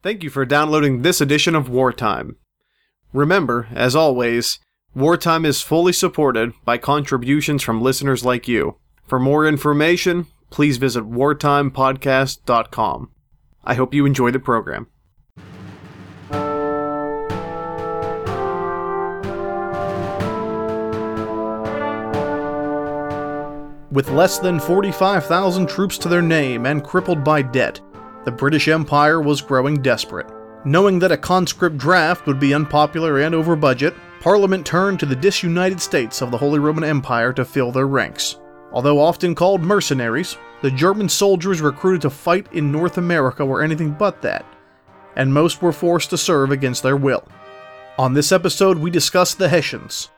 Thank you for downloading this edition of Wartime. Remember, as always, Wartime is fully supported by contributions from listeners like you. For more information, please visit wartimepodcast.com. I hope you enjoy the program. With less than 45,000 troops to their name and crippled by debt, the British Empire was growing desperate. Knowing that a conscript draft would be unpopular and over budget, Parliament turned to the disunited states of the Holy Roman Empire to fill their ranks. Although often called mercenaries, the German soldiers recruited to fight in North America were anything but that, and most were forced to serve against their will. On this episode, we discuss the Hessians.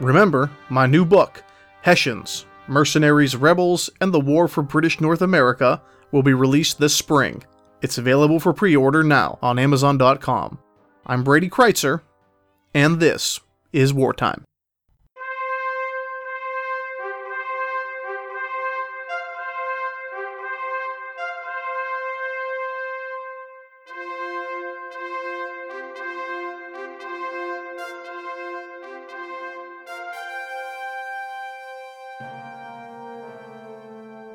Remember, my new book, Hessians Mercenaries, Rebels, and the War for British North America will be released this spring. It's available for pre order now on Amazon.com. I'm Brady Crytzer, and this is Wartime.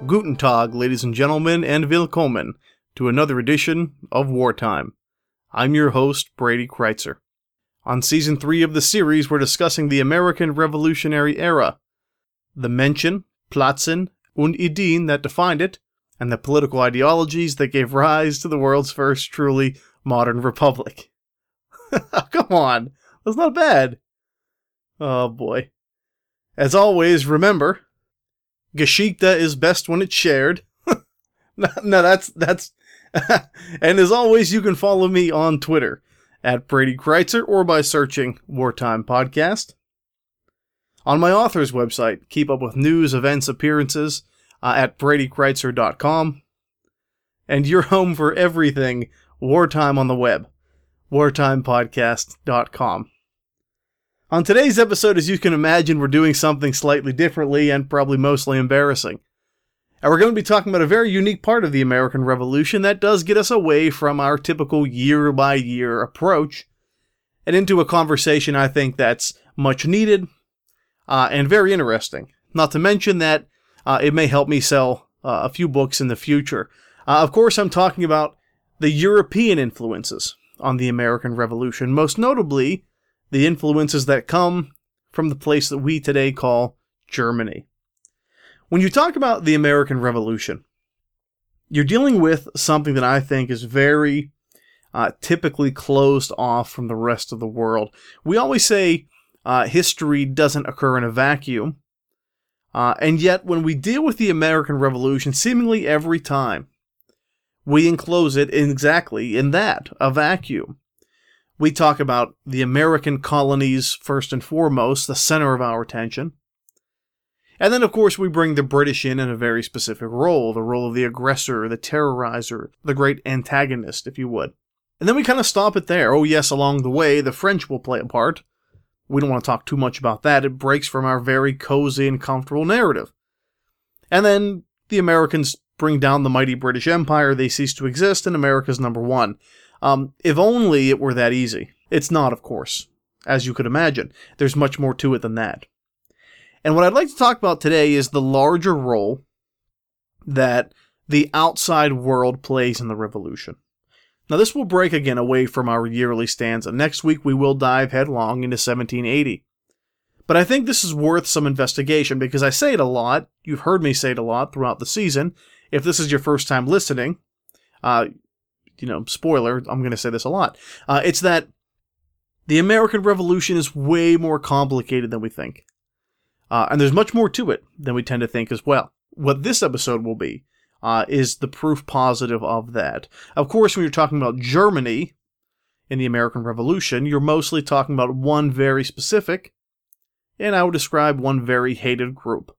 Guten Tag, ladies and gentlemen, and willkommen to another edition of Wartime. I'm your host, Brady Crytzer. On season 3 of the series, we're discussing the American Revolutionary Era, the Menschen, Plätze, und Ideen that defined it, and the political ideologies that gave rise to the world's first truly modern republic. Come on, that's not bad. Oh boy. As always, remember, Geschichte is best when it's shared. no, no, that's that's. and as always, you can follow me on Twitter at Brady Crytzer or by searching Wartime Podcast. On my author's website, keep up with news, events, appearances uh, at BradyCrytzer.com. And you're home for everything wartime on the web, wartimepodcast.com. On today's episode, as you can imagine, we're doing something slightly differently and probably mostly embarrassing. And we're going to be talking about a very unique part of the American Revolution that does get us away from our typical year by year approach and into a conversation I think that's much needed uh, and very interesting. Not to mention that uh, it may help me sell uh, a few books in the future. Uh, of course, I'm talking about the European influences on the American Revolution, most notably the influences that come from the place that we today call Germany. When you talk about the American Revolution, you're dealing with something that I think is very uh, typically closed off from the rest of the world. We always say uh, history doesn't occur in a vacuum, uh, and yet when we deal with the American Revolution, seemingly every time, we enclose it exactly in that a vacuum we talk about the American colonies first and foremost, the center of our attention. And then, of course, we bring the British in in a very specific role the role of the aggressor, the terrorizer, the great antagonist, if you would. And then we kind of stop it there. Oh, yes, along the way, the French will play a part. We don't want to talk too much about that. It breaks from our very cozy and comfortable narrative. And then the Americans bring down the mighty British Empire, they cease to exist, and America's number one. Um, if only it were that easy. It's not, of course, as you could imagine. There's much more to it than that. And what I'd like to talk about today is the larger role that the outside world plays in the revolution. Now, this will break again away from our yearly stanza. Next week, we will dive headlong into 1780. But I think this is worth some investigation because I say it a lot. You've heard me say it a lot throughout the season. If this is your first time listening, uh, you know, spoiler, I'm going to say this a lot. Uh, it's that the American Revolution is way more complicated than we think. Uh, and there's much more to it than we tend to think as well. What this episode will be uh, is the proof positive of that. Of course, when you're talking about Germany in the American Revolution, you're mostly talking about one very specific, and I would describe one very hated group.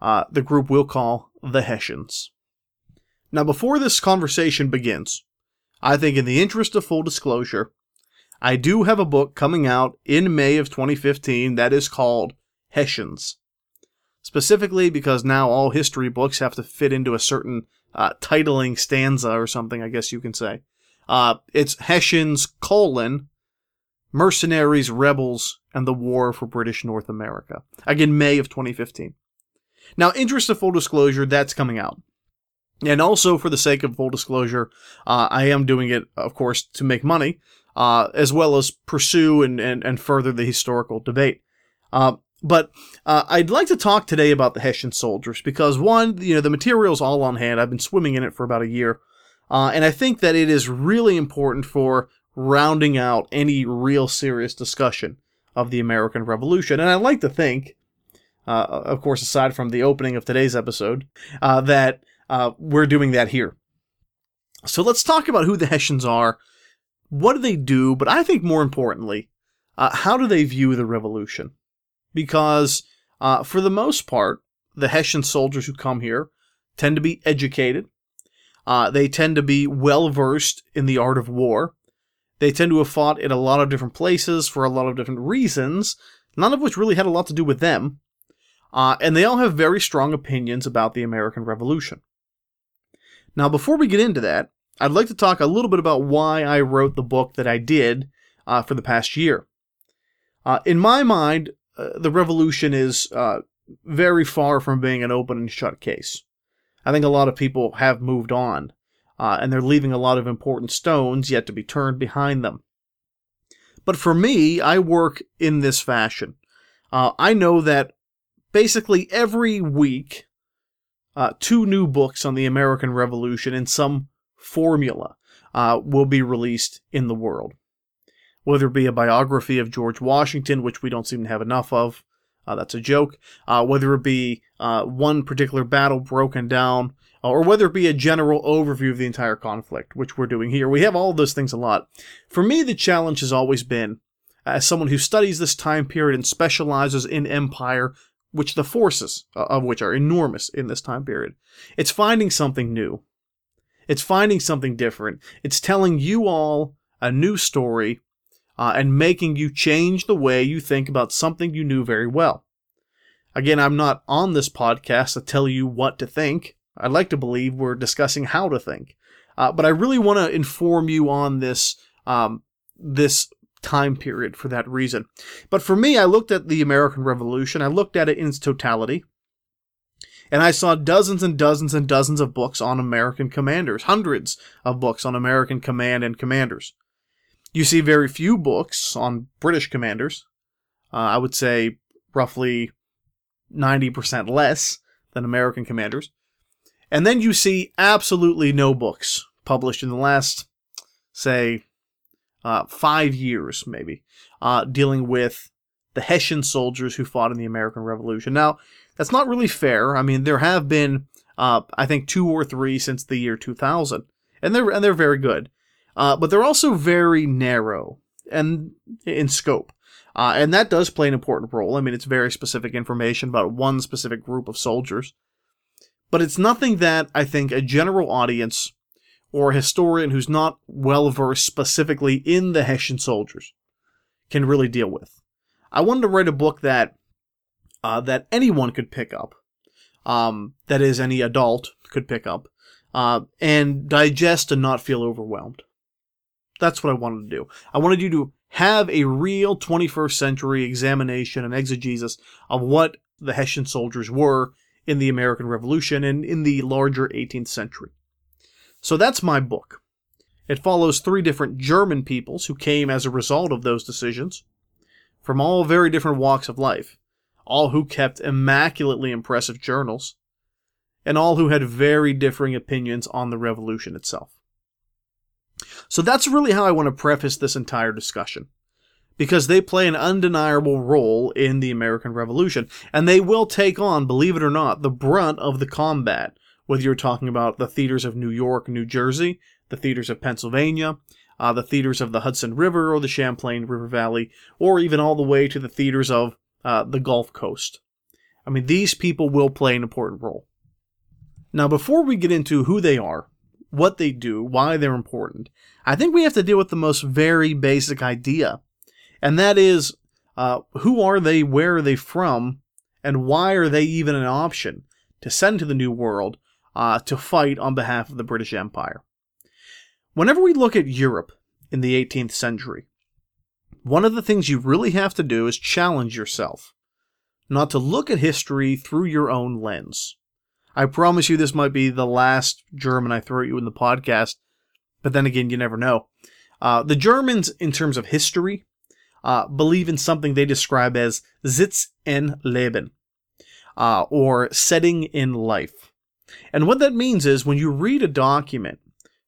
Uh, the group we'll call the Hessians. Now, before this conversation begins, I think, in the interest of full disclosure, I do have a book coming out in May of 2015 that is called Hessians. Specifically because now all history books have to fit into a certain uh, titling stanza or something, I guess you can say. Uh, it's Hessians, colon, mercenaries, rebels, and the war for British North America. Again, May of 2015. Now, interest of full disclosure, that's coming out. And also, for the sake of full disclosure, uh, I am doing it, of course, to make money, uh, as well as pursue and, and, and further the historical debate. Uh, but uh, I'd like to talk today about the Hessian soldiers because, one, you know, the material's all on hand. I've been swimming in it for about a year. Uh, and I think that it is really important for rounding out any real serious discussion of the American Revolution. And I like to think, uh, of course, aside from the opening of today's episode, that uh, we're doing that here. So let's talk about who the Hessians are. What do they do? But I think more importantly, uh, how do they view the revolution? Because uh, for the most part, the Hessian soldiers who come here tend to be educated. Uh, they tend to be well versed in the art of war. They tend to have fought in a lot of different places for a lot of different reasons, none of which really had a lot to do with them. Uh, and they all have very strong opinions about the American Revolution. Now, before we get into that, I'd like to talk a little bit about why I wrote the book that I did uh, for the past year. Uh, in my mind, uh, the revolution is uh, very far from being an open and shut case. I think a lot of people have moved on, uh, and they're leaving a lot of important stones yet to be turned behind them. But for me, I work in this fashion. Uh, I know that basically every week, uh, two new books on the American Revolution in some formula uh, will be released in the world. Whether it be a biography of George Washington, which we don't seem to have enough of, uh, that's a joke. Uh, whether it be uh, one particular battle broken down, or whether it be a general overview of the entire conflict, which we're doing here. We have all those things a lot. For me, the challenge has always been, as someone who studies this time period and specializes in empire, which the forces uh, of which are enormous in this time period, it's finding something new. It's finding something different. It's telling you all a new story uh, and making you change the way you think about something you knew very well. Again, I'm not on this podcast to tell you what to think. I'd like to believe we're discussing how to think. Uh, but I really want to inform you on this um, this time period for that reason. But for me, I looked at the American Revolution. I looked at it in its totality. And I saw dozens and dozens and dozens of books on American commanders, hundreds of books on American command and commanders. You see very few books on British commanders. Uh, I would say roughly 90% less than American commanders. And then you see absolutely no books published in the last, say, uh, five years, maybe, uh, dealing with the Hessian soldiers who fought in the American Revolution. Now, that's not really fair. I mean, there have been, uh, I think, two or three since the year 2000, and they're and they're very good, uh, but they're also very narrow and in scope. Uh, and that does play an important role. I mean, it's very specific information about one specific group of soldiers. But it's nothing that I think a general audience or a historian who's not well versed specifically in the Hessian soldiers can really deal with. I wanted to write a book that uh, that anyone could pick up, um, that is, any adult could pick up, uh, and digest and not feel overwhelmed. That's what I wanted to do. I wanted you to have a real 21st century examination and exegesis of what the Hessian soldiers were in the American Revolution and in the larger 18th century. So that's my book. It follows three different German peoples who came as a result of those decisions from all very different walks of life, all who kept immaculately impressive journals, and all who had very differing opinions on the revolution itself. So that's really how I want to preface this entire discussion. Because they play an undeniable role in the American Revolution, and they will take on, believe it or not, the brunt of the combat, whether you're talking about the theaters of New York, New Jersey, the theaters of Pennsylvania, uh, the theaters of the Hudson River or the Champlain River Valley, or even all the way to the theaters of uh, the Gulf Coast. I mean, these people will play an important role. Now, before we get into who they are, what they do, why they're important, I think we have to deal with the most very basic idea, and that is uh, who are they, where are they from, and why are they even an option to send to the New World uh, to fight on behalf of the British Empire? Whenever we look at Europe in the 18th century, one of the things you really have to do is challenge yourself, not to look at history through your own lens. I promise you this might be the last German I throw at you in the podcast, but then again, you never know. Uh, the Germans, in terms of history, uh, believe in something they describe as Sitz im Leben, uh, or setting in life. And what that means is when you read a document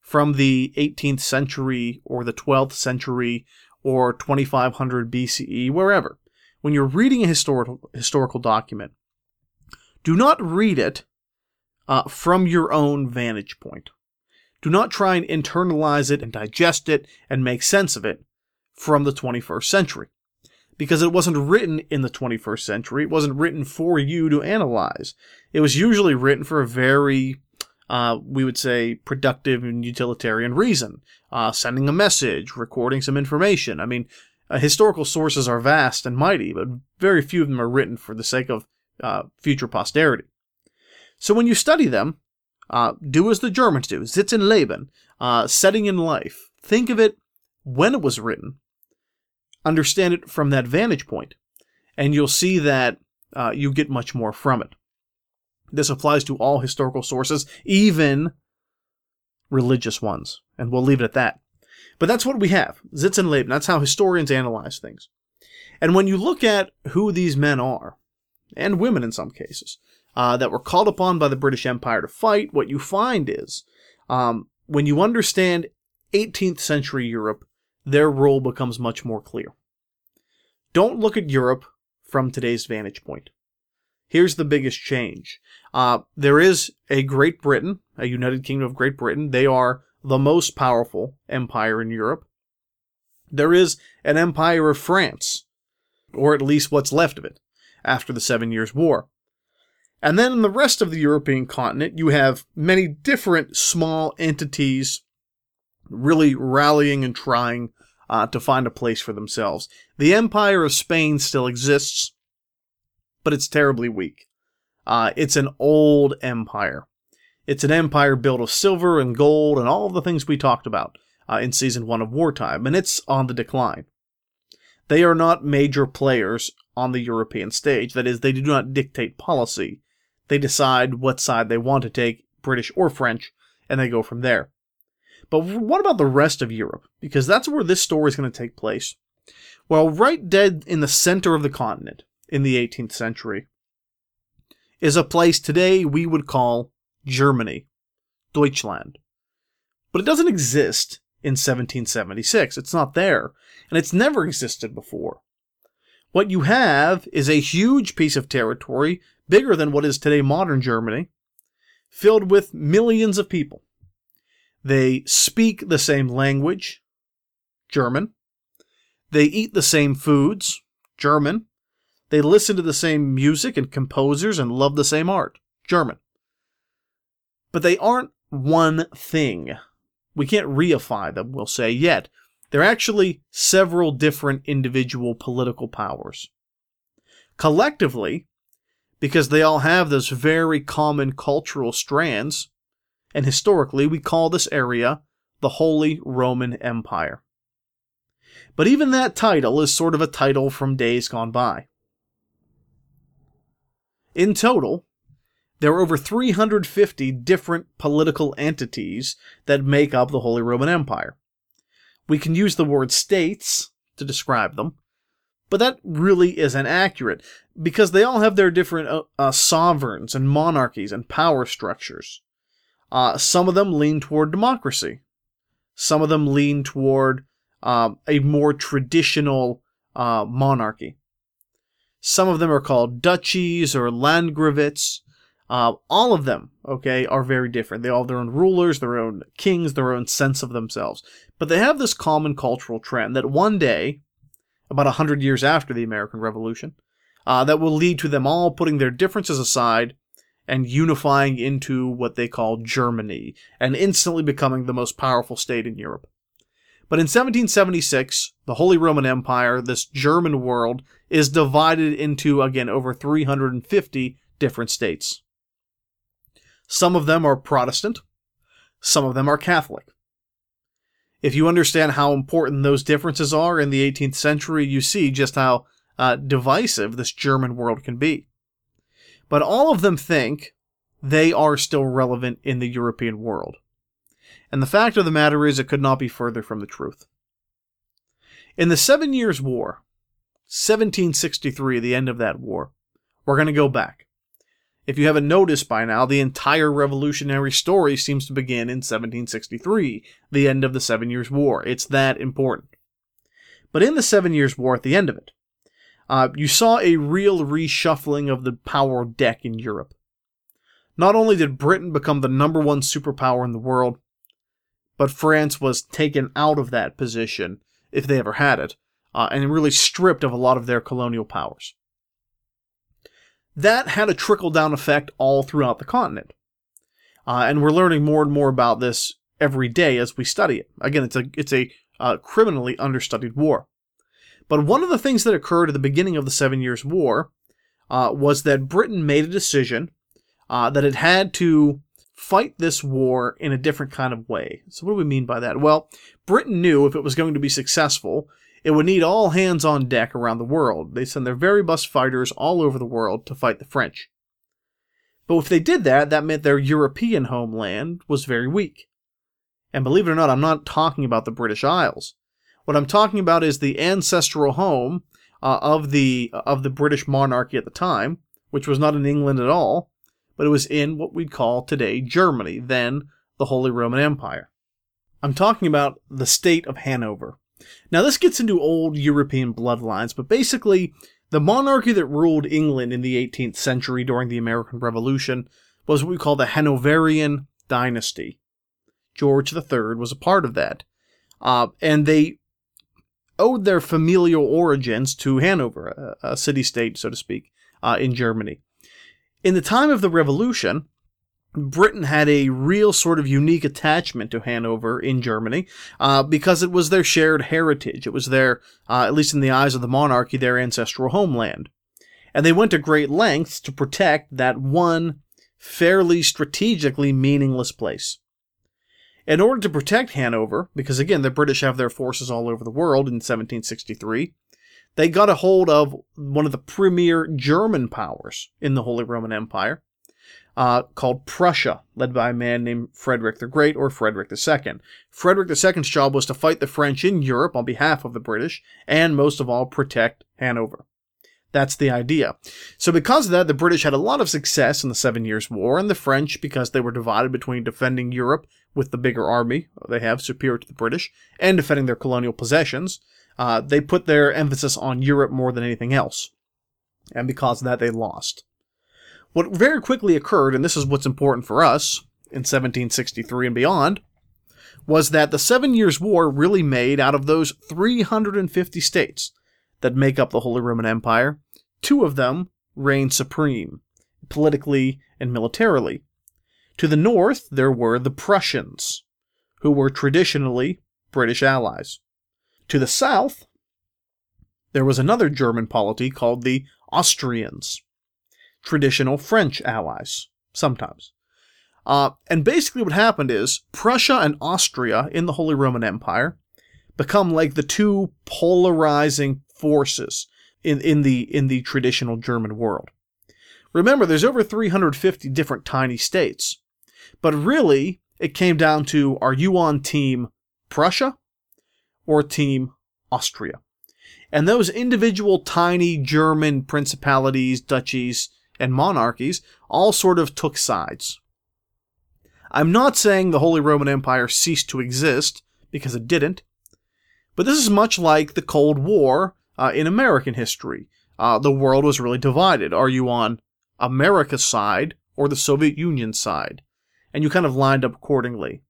from the 18th century or the 12th century or 2500 BCE, wherever, when you're reading a historical, historical document, do not read it uh, from your own vantage point. Do not try and internalize it and digest it and make sense of it from the 21st century. Because it wasn't written in the 21st century. It wasn't written for you to analyze. It was usually written for a very, uh, we would say, productive and utilitarian reason. Uh, sending a message, recording some information. I mean, uh, historical sources are vast and mighty, but very few of them are written for the sake of uh, future posterity. So when you study them, uh, do as the Germans do, Sitz im Leben, uh, setting in life. Think of it when it was written. Understand it from that vantage point, and you'll see that uh, you get much more from it. This applies to all historical sources, even religious ones, and we'll leave it at that. But that's what we have, Sitz im Leben. That's how historians analyze things. And when you look at who these men are, and women in some cases, uh, that were called upon by the British Empire to fight, what you find is um, when you understand 18th century Europe, their role becomes much more clear. Don't look at Europe from today's vantage point. Here's the biggest change. Uh, there is a Great Britain, a United Kingdom of Great Britain. They are the most powerful empire in Europe. There is an empire of France, or at least what's left of it, after the Seven Years' War. And then in the rest of the European continent, you have many different small entities really rallying and trying uh, to find a place for themselves. The Empire of Spain still exists, but it's terribly weak. Uh, it's an old empire. It's an empire built of silver and gold and all the things we talked about uh, in season one of Wartime, and it's on the decline. They are not major players on the European stage. That is, they do not dictate policy. They decide what side they want to take, British or French, and they go from there. But what about the rest of Europe? Because that's where this story is going to take place. Well, right dead in the center of the continent, in the 18th century, is a place today we would call Germany, Deutschland. But it doesn't exist in 1776. It's not there, and it's never existed before. What you have is a huge piece of territory bigger than what is today modern Germany, filled with millions of people. They speak the same language, German. They eat the same foods, German. They listen to the same music and composers and love the same art, German. But they aren't one thing. We can't reify them, we'll say, yet. They're actually several different individual political powers. Collectively, because they all have those very common cultural strands. And historically, we call this area the Holy Roman Empire. But even that title is sort of a title from days gone by. In total, there are over 350 different political entities that make up the Holy Roman Empire. We can use the word states to describe them, but that really isn't accurate because they all have their different uh, uh, sovereigns and monarchies and power structures. Uh, some of them lean toward democracy. Some of them lean toward um, a more traditional uh, monarchy. Some of them are called duchies or landgravats. Uh, all of them, okay, are very different. They all have their own rulers, their own kings, their own sense of themselves. But they have this common cultural trend that one day, about a hundred years after the American Revolution, uh, that will lead to them all putting their differences aside and unifying into what they call Germany, and instantly becoming the most powerful state in Europe. But in 1776, the Holy Roman Empire, this German world, is divided into, again, over 350 different states. Some of them are Protestant, some of them are Catholic. If you understand how important those differences are in the 18th century, you see just how uh, divisive this German world can be. But all of them think they are still relevant in the European world. And the fact of the matter is, it could not be further from the truth. In the Seven Years' War, 1763, the end of that war, we're going to go back. If you haven't noticed by now, the entire revolutionary story seems to begin in 1763, the end of the Seven Years' War. It's that important. But in the Seven Years' War, at the end of it, uh, you saw a real reshuffling of the power deck in Europe. Not only did Britain become the number one superpower in the world, but France was taken out of that position, if they ever had it, uh, and really stripped of a lot of their colonial powers. That had a trickle down effect all throughout the continent. Uh, and we're learning more and more about this every day as we study it. Again, it's a it's a uh, criminally understudied war. But one of the things that occurred at the beginning of the Seven Years' War uh, was that Britain made a decision uh, that it had to fight this war in a different kind of way. So, what do we mean by that? Well, Britain knew if it was going to be successful, it would need all hands on deck around the world. They send their very best fighters all over the world to fight the French. But if they did that, that meant their European homeland was very weak. And believe it or not, I'm not talking about the British Isles. What I'm talking about is the ancestral home uh, of the of the British monarchy at the time, which was not in England at all, but it was in what we'd call today Germany, then the Holy Roman Empire. I'm talking about the state of Hanover. Now, this gets into old European bloodlines, but basically, the monarchy that ruled England in the 18th century during the American Revolution was what we call the Hanoverian dynasty. George III was a part of that. Uh, and they owed their familial origins to Hanover, a, a city state, so to speak, uh, in Germany. In the time of the Revolution, Britain had a real sort of unique attachment to Hanover in Germany uh, because it was their shared heritage. It was their, uh, at least in the eyes of the monarchy, their ancestral homeland. And they went to great lengths to protect that one fairly strategically meaningless place. In order to protect Hanover, because again, the British have their forces all over the world in 1763, they got a hold of one of the premier German powers in the Holy Roman Empire, uh, called Prussia, led by a man named Frederick the Great or Frederick II. Frederick II's job was to fight the French in Europe on behalf of the British, and most of all, protect Hanover. That's the idea. So, because of that, the British had a lot of success in the Seven Years' War, and the French, because they were divided between defending Europe with the bigger army they have superior to the British, and defending their colonial possessions, uh, they put their emphasis on Europe more than anything else. And because of that, they lost. What very quickly occurred, and this is what's important for us in 1763 and beyond, was that the Seven Years' War really made out of those 350 states that make up the Holy Roman Empire, two of them reigned supreme, politically and militarily. To the north, there were the Prussians, who were traditionally British allies. To the south, there was another German polity called the Austrians, traditional French allies, sometimes. Uh, and basically, what happened is Prussia and Austria in the Holy Roman Empire become like the two polarizing forces in, in the in the traditional German world. Remember, there's over 350 different tiny states. But really, it came down to are you on team Prussia or team Austria? And those individual tiny German principalities, duchies, and monarchies all sort of took sides. I'm not saying the Holy Roman Empire ceased to exist, because it didn't, but this is much like the Cold War uh, in American history. Uh, the world was really divided. Are you on America's side or the Soviet Union side? And you kind of lined up accordingly.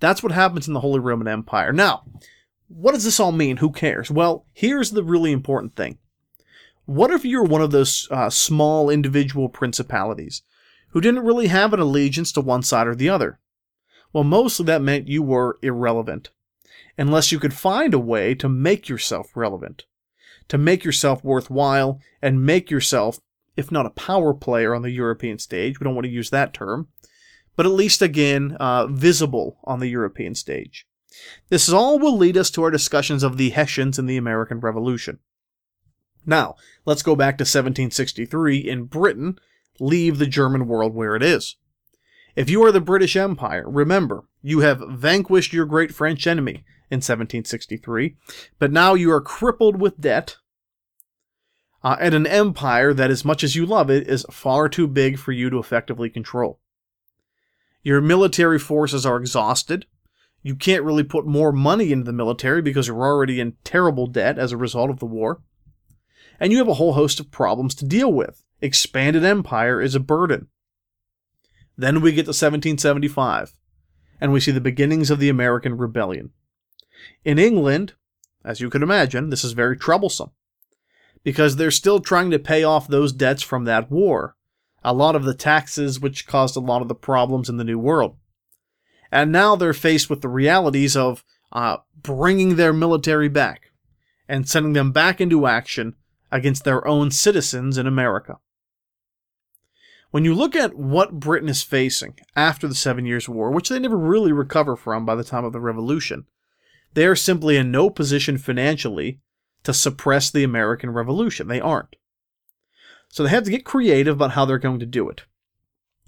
That's what happens in the Holy Roman Empire. Now, what does this all mean? Who cares? Well, here's the really important thing. What if you're one of those uh, small individual principalities who didn't really have an allegiance to one side or the other? Well, mostly that meant you were irrelevant, unless you could find a way to make yourself relevant, to make yourself worthwhile, and make yourself, if not a power player on the European stage, we don't want to use that term, but at least again uh, visible on the European stage. This all will lead us to our discussions of the Hessians in the American Revolution. Now, let's go back to 1763 in Britain, leave the German world where it is. If you are the British Empire, remember, you have vanquished your great French enemy in 1763, but now you are crippled with debt, uh, and an empire that, as much as you love it, is far too big for you to effectively control. Your military forces are exhausted. You can't really put more money into the military because you're already in terrible debt as a result of the war. And you have a whole host of problems to deal with. Expanded empire is a burden. Then we get to 1775, and we see the beginnings of the American Rebellion. In England, as you can imagine, this is very troublesome because they're still trying to pay off those debts from that war, a lot of the taxes which caused a lot of the problems in the New World. And now they're faced with the realities of uh, bringing their military back and sending them back into action against their own citizens in America. When you look at what Britain is facing after the Seven Years' War, which they never really recover from by the time of the Revolution, they are simply in no position financially to suppress the American Revolution. They aren't. So they have to get creative about how they're going to do it.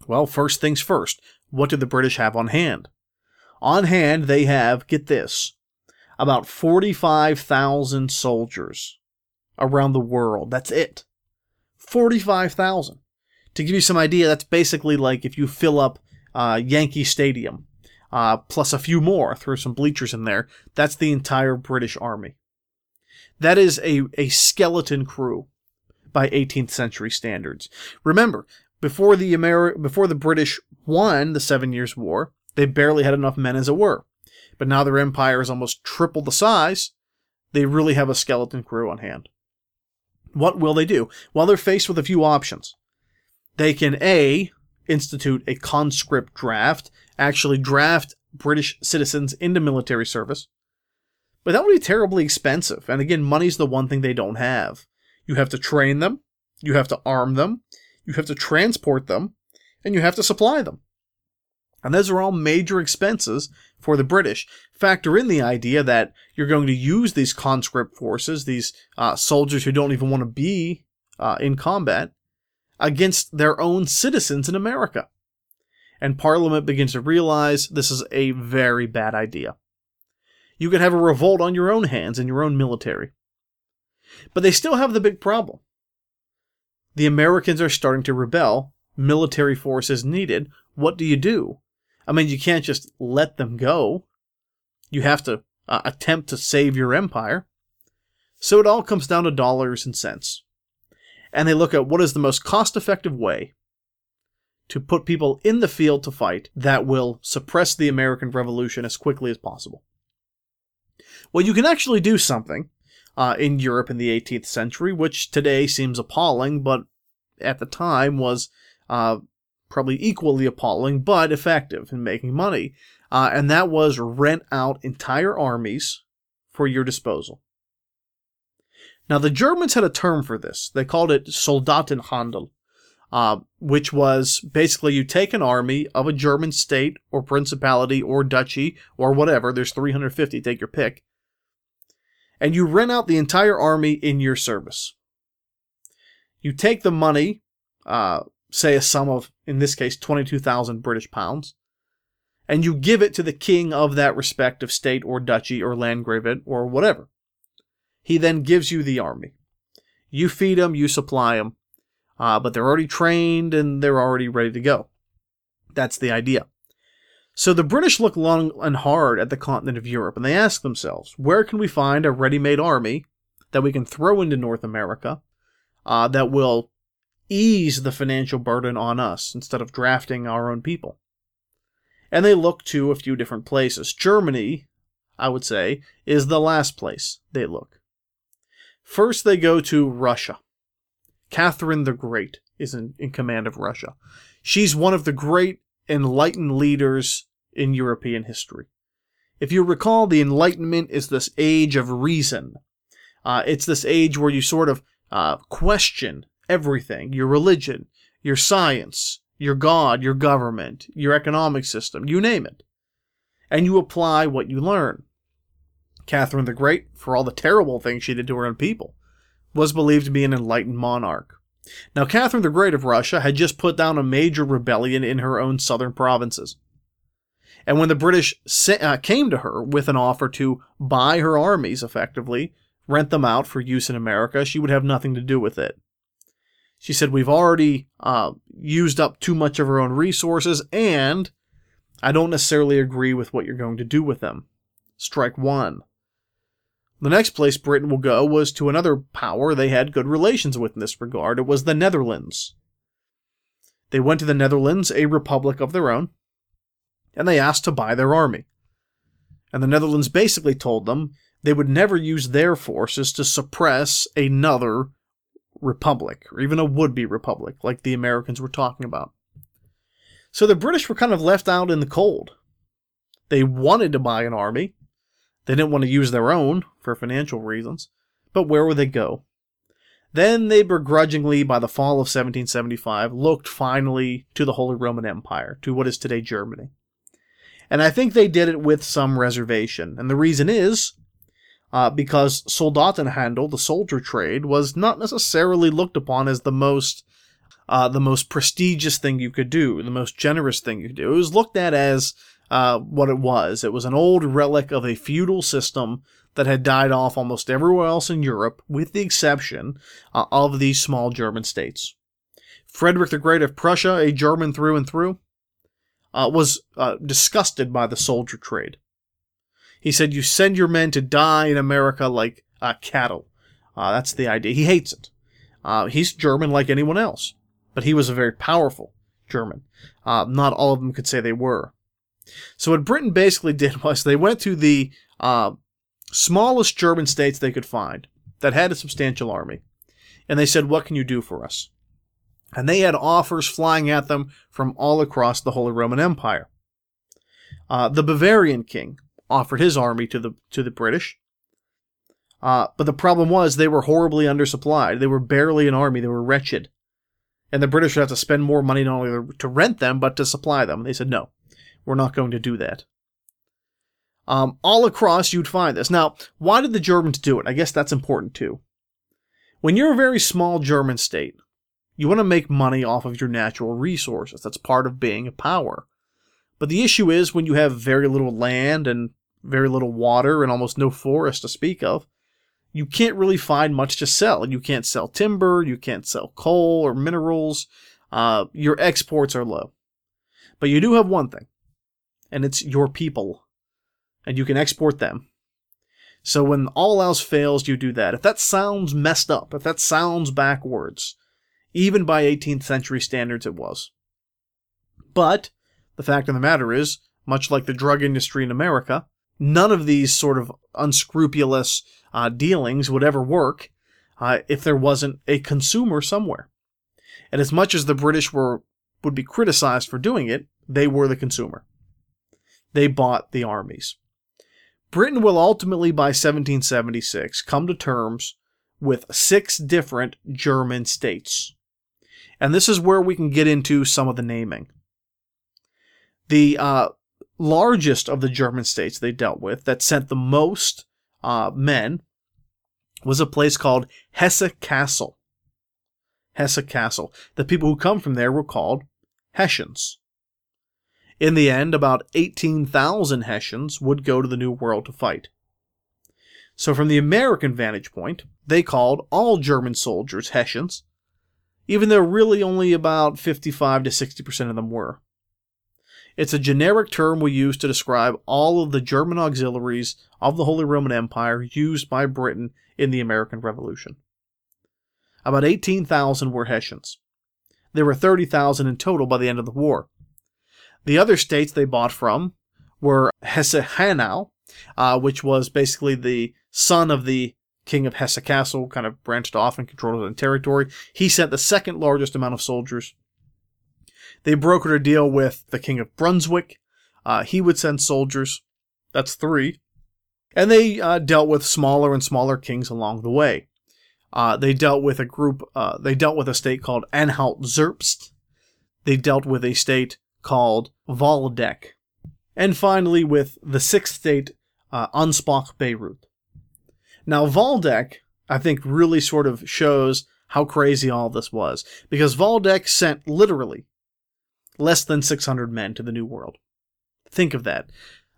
Well, first things first, what do the British have on hand? On hand, they have, get this, about 45,000 soldiers around the world. That's it. 45,000 to give you some idea, that's basically like if you fill up uh, Yankee Stadium, uh, plus a few more, throw some bleachers in there. That's the entire British Army. That is a, a skeleton crew by 18th century standards. Remember, before the Ameri- before the British won the Seven Years' War, they barely had enough men as it were. But now their empire is almost triple the size. They really have a skeleton crew on hand. What will they do? Well, they're faced with a few options they can A, institute a conscript draft, actually draft British citizens into military service. But that would be terribly expensive. And again, money's the one thing they don't have. You have to train them, you have to arm them, you have to transport them, and you have to supply them. And those are all major expenses for the British. Factor in the idea that you're going to use these conscript forces, these uh, soldiers who don't even want to be uh, in combat, against their own citizens in America. And Parliament begins to realize this is a very bad idea. You could have a revolt on your own hands in your own military. But they still have the big problem. The Americans are starting to rebel. Military force is needed. What do you do? I mean, you can't just let them go. You have to uh, attempt to save your empire. So it all comes down to dollars and cents and they look at what is the most cost effective way to put people in the field to fight that will suppress the American Revolution as quickly as possible. Well, you can actually do something uh, in Europe in the 18th century, which today seems appalling, but at the time was uh, probably equally appalling, but effective in making money. Uh, and that was rent out entire armies for your disposal. Now, the Germans had a term for this. They called it Soldatenhandel, uh, which was basically you take an army of a German state or principality or duchy or whatever, there's 350, take your pick, and you rent out the entire army in your service. You take the money, uh, say a sum of, in this case, 22,000 British pounds, and you give it to the king of that respective state or duchy or landgravate or whatever. He then gives you the army. You feed them, you supply them, uh, but they're already trained and they're already ready to go. That's the idea. So the British look long and hard at the continent of Europe and they ask themselves, where can we find a ready made army that we can throw into North America uh, that will ease the financial burden on us instead of drafting our own people? And they look to a few different places. Germany, I would say, is the last place they look. First, they go to Russia. Catherine the Great is in, in command of Russia. She's one of the great enlightened leaders in European history. If you recall, the Enlightenment is this age of reason. Uh, it's this age where you sort of uh, question everything your religion, your science, your God, your government, your economic system, you name it. and you apply what you learn. Catherine the Great, for all the terrible things she did to her own people, was believed to be an enlightened monarch. Now, Catherine the Great of Russia had just put down a major rebellion in her own southern provinces. And when the British uh, came to her with an offer to buy her armies effectively, rent them out for use in America, she would have nothing to do with it. She said, We've already uh, used up too much of our own resources, and I don't necessarily agree with what you're going to do with them. Strike one. The next place Britain will go was to another power they had good relations with in this regard. It was the Netherlands. They went to the Netherlands, a republic of their own, and they asked to buy their army. And the Netherlands basically told them they would never use their forces to suppress another republic, or even a would be republic, like the Americans were talking about. So the British were kind of left out in the cold. They wanted to buy an army. They didn't want to use their own for financial reasons. But where would they go? Then they begrudgingly, by the fall of 1775, looked finally to the Holy Roman Empire, to what is today Germany. And I think they did it with some reservation. And the reason is uh, because Soldatenhandel, the soldier trade, was not necessarily looked upon as the most uh, the most prestigious thing you could do, the most generous thing you could do. It was looked at as uh, what it was. It was an old relic of a feudal system that had died off almost everywhere else in Europe, with the exception uh, of these small German states. Frederick the Great of Prussia, a German through and through, uh, was uh, disgusted by the soldier trade. He said, You send your men to die in America like uh, cattle. Uh, that's the idea. He hates it. Uh, he's German like anyone else, but he was a very powerful German. Uh, not all of them could say they were. So, what Britain basically did was they went to the smallest German states they could find that had a substantial army, and they said, What can you do for us? And they had offers flying at them from all across the Holy Roman Empire. Uh, the Bavarian king, offered his army to the to the British. Uh, but the problem was they were horribly undersupplied. They were barely an army. They were wretched, and the British would have to spend more money not only to rent them but to supply them. They said, "No, we're not going to do that." Um, all across, you'd find this. Now, why did the Germans do it? I guess that's important too. When you're a very small German state, you want to make money off of your natural resources. That's part of being a power. But the issue is when you have very little land and very little water and almost no forest to speak of, you can't really find much to sell. You can't sell timber, you can't sell coal or minerals. Uh, your exports are low. But you do have one thing, and it's your people. And you can export them. So when all else fails, you do that. If that sounds messed up, if that sounds backwards, even by 18th century standards, it was. But the fact of the matter is, much like the drug industry in America, none of these sort of unscrupulous uh, dealings would ever work uh, if there wasn't a consumer somewhere. And as much as the British were would be criticized for doing it, they were the consumer. They bought the armies. Britain will ultimately, by 1776, come to terms with six different German states. And this is where we can get into some of the naming. The uh, largest of the German states they dealt with that sent the most uh, men was a place called Hesse Cassel. Hesse Cassel. The people who come from there were called Hessians. In the end, about 18,000 Hessians would go to the New World to fight. So, from the American vantage point, they called all German soldiers Hessians, even though really only about 55 to 60% of them were. It's a generic term we use to describe all of the German auxiliaries of the Holy Roman Empire used by Britain in the American Revolution. About 18,000 were Hessians. There were 30,000 in total by the end of the war. The other states they bought from were Hesse-Hanau, uh, which was basically the son of the king of Hesse Cassel, kind of branched off and controlled the territory. He sent the second largest amount of soldiers they brokered a deal with the King of Brunswick. Uh, he would send soldiers. That's three. And they uh, dealt with smaller and smaller kings along the way. Uh, they dealt with a group, uh, they dealt with a state called Anhalt Zerbst. They dealt with a state called Waldeck. and finally with the sixth state, uh, Ansbach Bayreuth. Now, Waldeck, I think, really sort of shows how crazy all this was, because Waldeck sent literally less than 600 men to the New World. Think of that.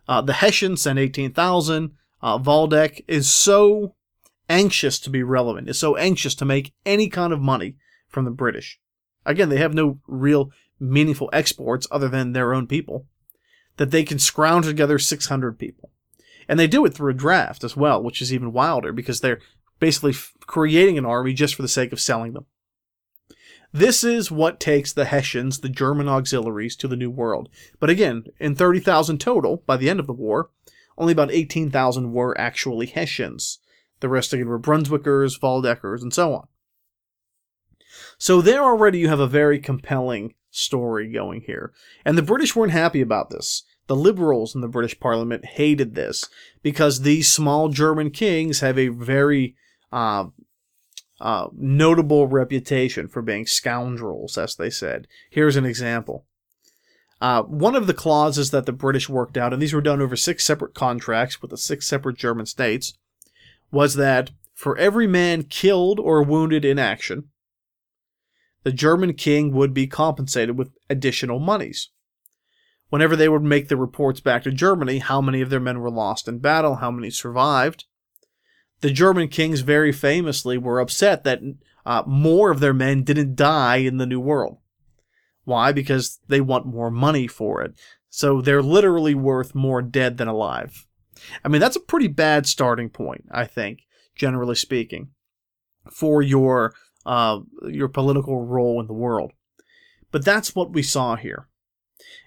Uh, the Hessians sent 18,000. Uh, Waldeck is so anxious to be relevant, is so anxious to make any kind of money from the British. Again, they have no real meaningful exports other than their own people, that they can scrounge together 600 people. And they do it through a draft as well, which is even wilder because they're basically f- creating an army just for the sake of selling them. This is what takes the Hessians, the German auxiliaries, to the New World. But again, in 30,000 total, by the end of the war, only about 18,000 were actually Hessians. The rest again were Brunswickers, Waldeckers, and so on. So there already you have a very compelling story going here. And the British weren't happy about this. The liberals in the British Parliament hated this because these small German kings have a very uh, uh, notable reputation for being scoundrels, as they said. Here's an example. Uh, one of the clauses that the British worked out, and these were done over six separate contracts with the six separate German states, was that for every man killed or wounded in action, the German king would be compensated with additional monies. Whenever they would make the reports back to Germany, how many of their men were lost in battle, how many survived, the German kings very famously were upset that uh, more of their men didn't die in the New World. Why? Because they want more money for it. So they're literally worth more dead than alive. I mean, that's a pretty bad starting point, I think, generally speaking, for your uh, your political role in the world. But that's what we saw here.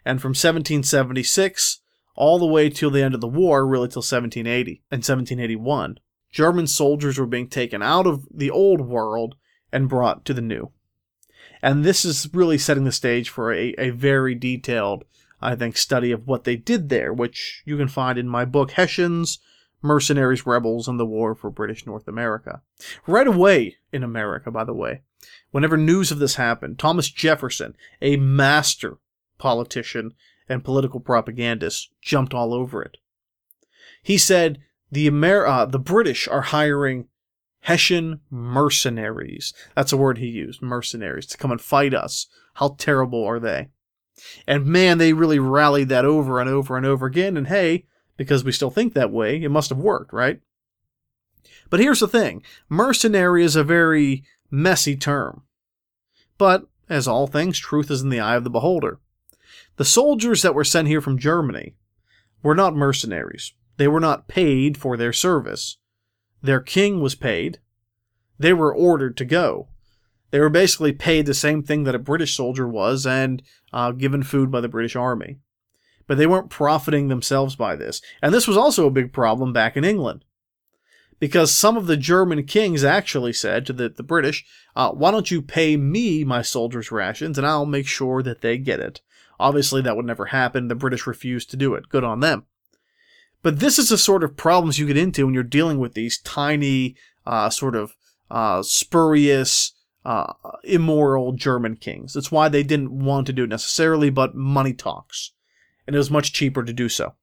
And from 1776 all the way till the end of the war, really till 1780 and 1781, German soldiers were being taken out of the old world and brought to the new. And this is really setting the stage for a, a very detailed, I think, study of what they did there, which you can find in my book, Hessians, Mercenaries, Rebels, and the War for British North America. Right away in America, by the way, whenever news of this happened, Thomas Jefferson, a master politician and political propagandist, jumped all over it. He said, the Amer- uh, the British are hiring Hessian mercenaries. That's a word he used, mercenaries, to come and fight us. How terrible are they? And man, they really rallied that over and over and over again. And hey, because we still think that way, it must have worked, right? But here's the thing mercenary is a very messy term. But, as all things, truth is in the eye of the beholder. The soldiers that were sent here from Germany were not mercenaries. They were not paid for their service. Their king was paid. They were ordered to go. They were basically paid the same thing that a British soldier was and uh, given food by the British Army. But they weren't profiting themselves by this. And this was also a big problem back in England. Because some of the German kings actually said to the, the British, uh, why don't you pay me my soldiers' rations and I'll make sure that they get it. Obviously, that would never happen. The British refused to do it. Good on them. But this is the sort of problems you get into when you're dealing with these tiny, uh, sort of uh, spurious, uh, immoral German kings. That's why they didn't want to do it necessarily, but money talks. And it was much cheaper to do so.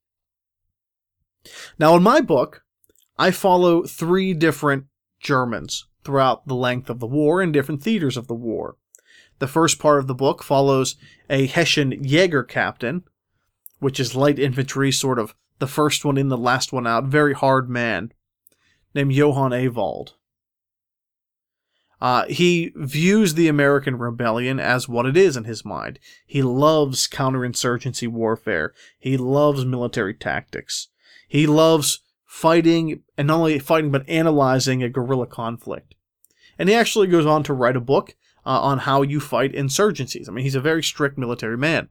Now, in my book, I follow three different Germans throughout the length of the war in different theaters of the war. The first part of the book follows a Hessian Jaeger captain, which is light infantry, sort of the first one in, the last one out, very hard man, named Johann Ewald. Uh, he views the American rebellion as what it is in his mind. He loves counterinsurgency warfare. He loves military tactics. He loves fighting, and not only fighting, but analyzing a guerrilla conflict. And he actually goes on to write a book uh, on how you fight insurgencies. I mean, he's a very strict military man.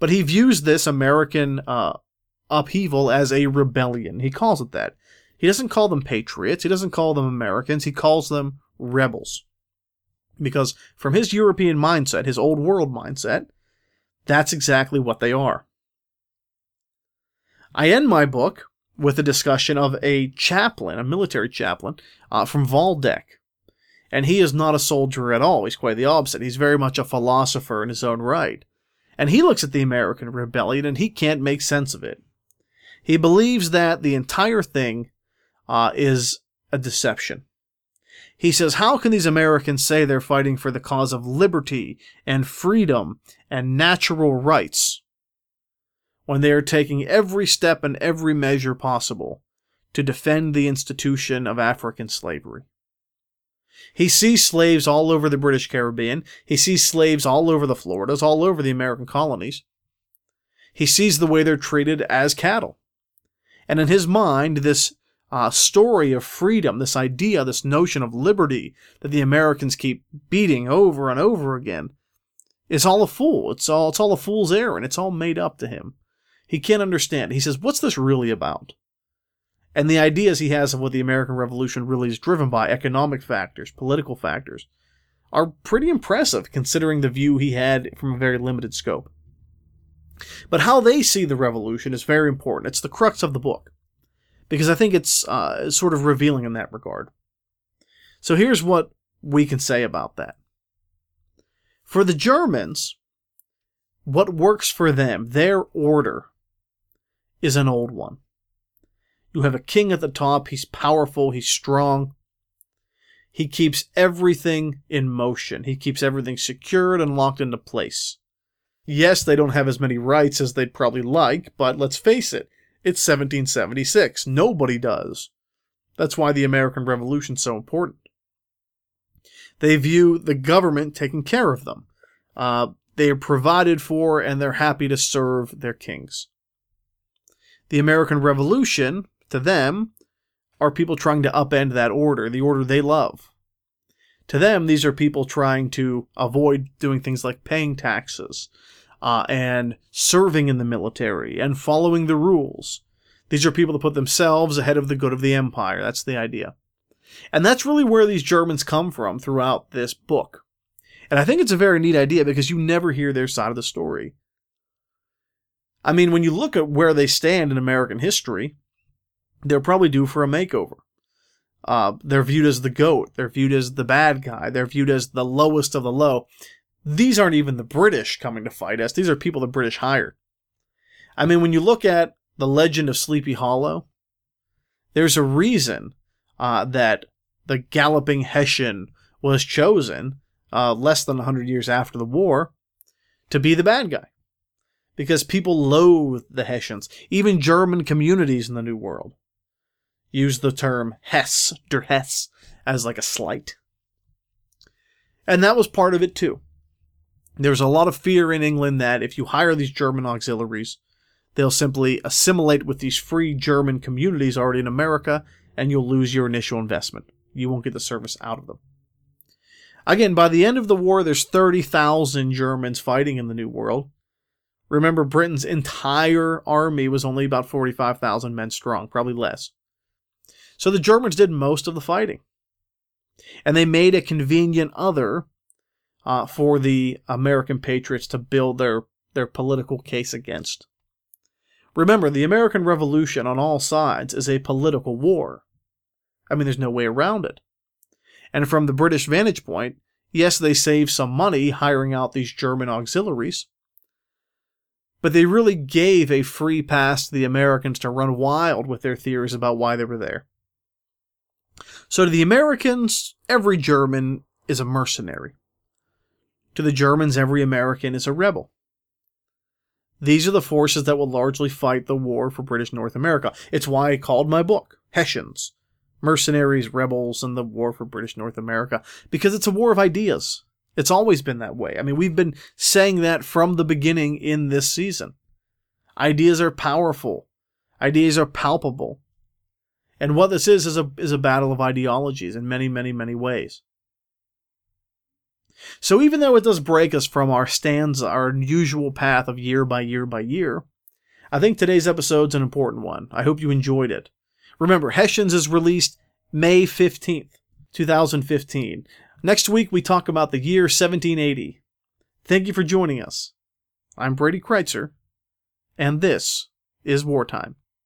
But he views this American uh, upheaval as a rebellion. He calls it that. He doesn't call them patriots, he doesn't call them Americans, he calls them rebels. Because from his European mindset, his old world mindset, that's exactly what they are. I end my book with a discussion of a chaplain, a military chaplain, uh, from Waldeck. And he is not a soldier at all. He's quite the opposite. He's very much a philosopher in his own right. And he looks at the American rebellion and he can't make sense of it. He believes that the entire thing uh, is a deception. He says, How can these Americans say they're fighting for the cause of liberty and freedom and natural rights when they are taking every step and every measure possible to defend the institution of African slavery? He sees slaves all over the British Caribbean. He sees slaves all over the Floridas, all over the American colonies. He sees the way they're treated as cattle. And in his mind, this uh, story of freedom, this idea, this notion of liberty that the Americans keep beating over and over again, is all a fool. It's all it's all a fool's errand. It's all made up to him. He can't understand. He says, "What's this really about?" And the ideas he has of what the American Revolution really is driven by, economic factors, political factors, are pretty impressive considering the view he had from a very limited scope. But how they see the revolution is very important. It's the crux of the book because I think it's uh, sort of revealing in that regard. So here's what we can say about that. For the Germans, what works for them, their order, is an old one. You have a king at the top, he's powerful, he's strong. He keeps everything in motion, he keeps everything secured and locked into place. Yes, they don't have as many rights as they'd probably like, but let's face it, it's 1776. Nobody does. That's why the American Revolution's so important. They view the government taking care of them. Uh, they are provided for and they're happy to serve their kings. The American Revolution, to them, are people trying to upend that order, the order they love. To them, these are people trying to avoid doing things like paying taxes, uh, and serving in the military and following the rules. These are people that put themselves ahead of the good of the empire. That's the idea. And that's really where these Germans come from throughout this book. And I think it's a very neat idea because you never hear their side of the story. I mean, when you look at where they stand in American history, they're probably due for a makeover. Uh, they're viewed as the goat. They're viewed as the bad guy. They're viewed as the lowest of the low these aren't even the British coming to fight us. These are people the British hired. I mean, when you look at the legend of Sleepy Hollow, there's a reason uh, that the galloping Hessian was chosen uh, less than 100 years after the war to be the bad guy. Because people loathe the Hessians. Even German communities in the New World use the term Hess, der Hess, as like a slight. And that was part of it too. There's a lot of fear in England that if you hire these German auxiliaries, they'll simply assimilate with these free German communities already in America, and you'll lose your initial investment. You won't get the service out of them. Again, by the end of the war, there's 30,000 Germans fighting in the New World. Remember, Britain's entire army was only about 45,000 men strong, probably less. So the Germans did most of the fighting. And they made a convenient other uh, for the American patriots to build their, their political case against. Remember, the American Revolution on all sides is a political war. I mean, there's no way around it. And from the British vantage point, yes, they saved some money hiring out these German auxiliaries, but they really gave a free pass to the Americans to run wild with their theories about why they were there. So to the Americans, every German is a mercenary. To the Germans, every American is a rebel. These are the forces that will largely fight the war for British North America. It's why I called my book Hessians, Mercenaries, Rebels, and the War for British North America, because it's a war of ideas. It's always been that way. I mean, we've been saying that from the beginning in this season. Ideas are powerful. Ideas are palpable. And what this is is a is a battle of ideologies in many, many, many ways. So even though it does break us from our stands, our usual path of year by year by year, I think today's episode's an important one. I hope you enjoyed it. Remember, Hessians is released May 15th, 2015. Next week, we talk about the year 1780. Thank you for joining us. I'm Brady Crytzer, and this is Wartime.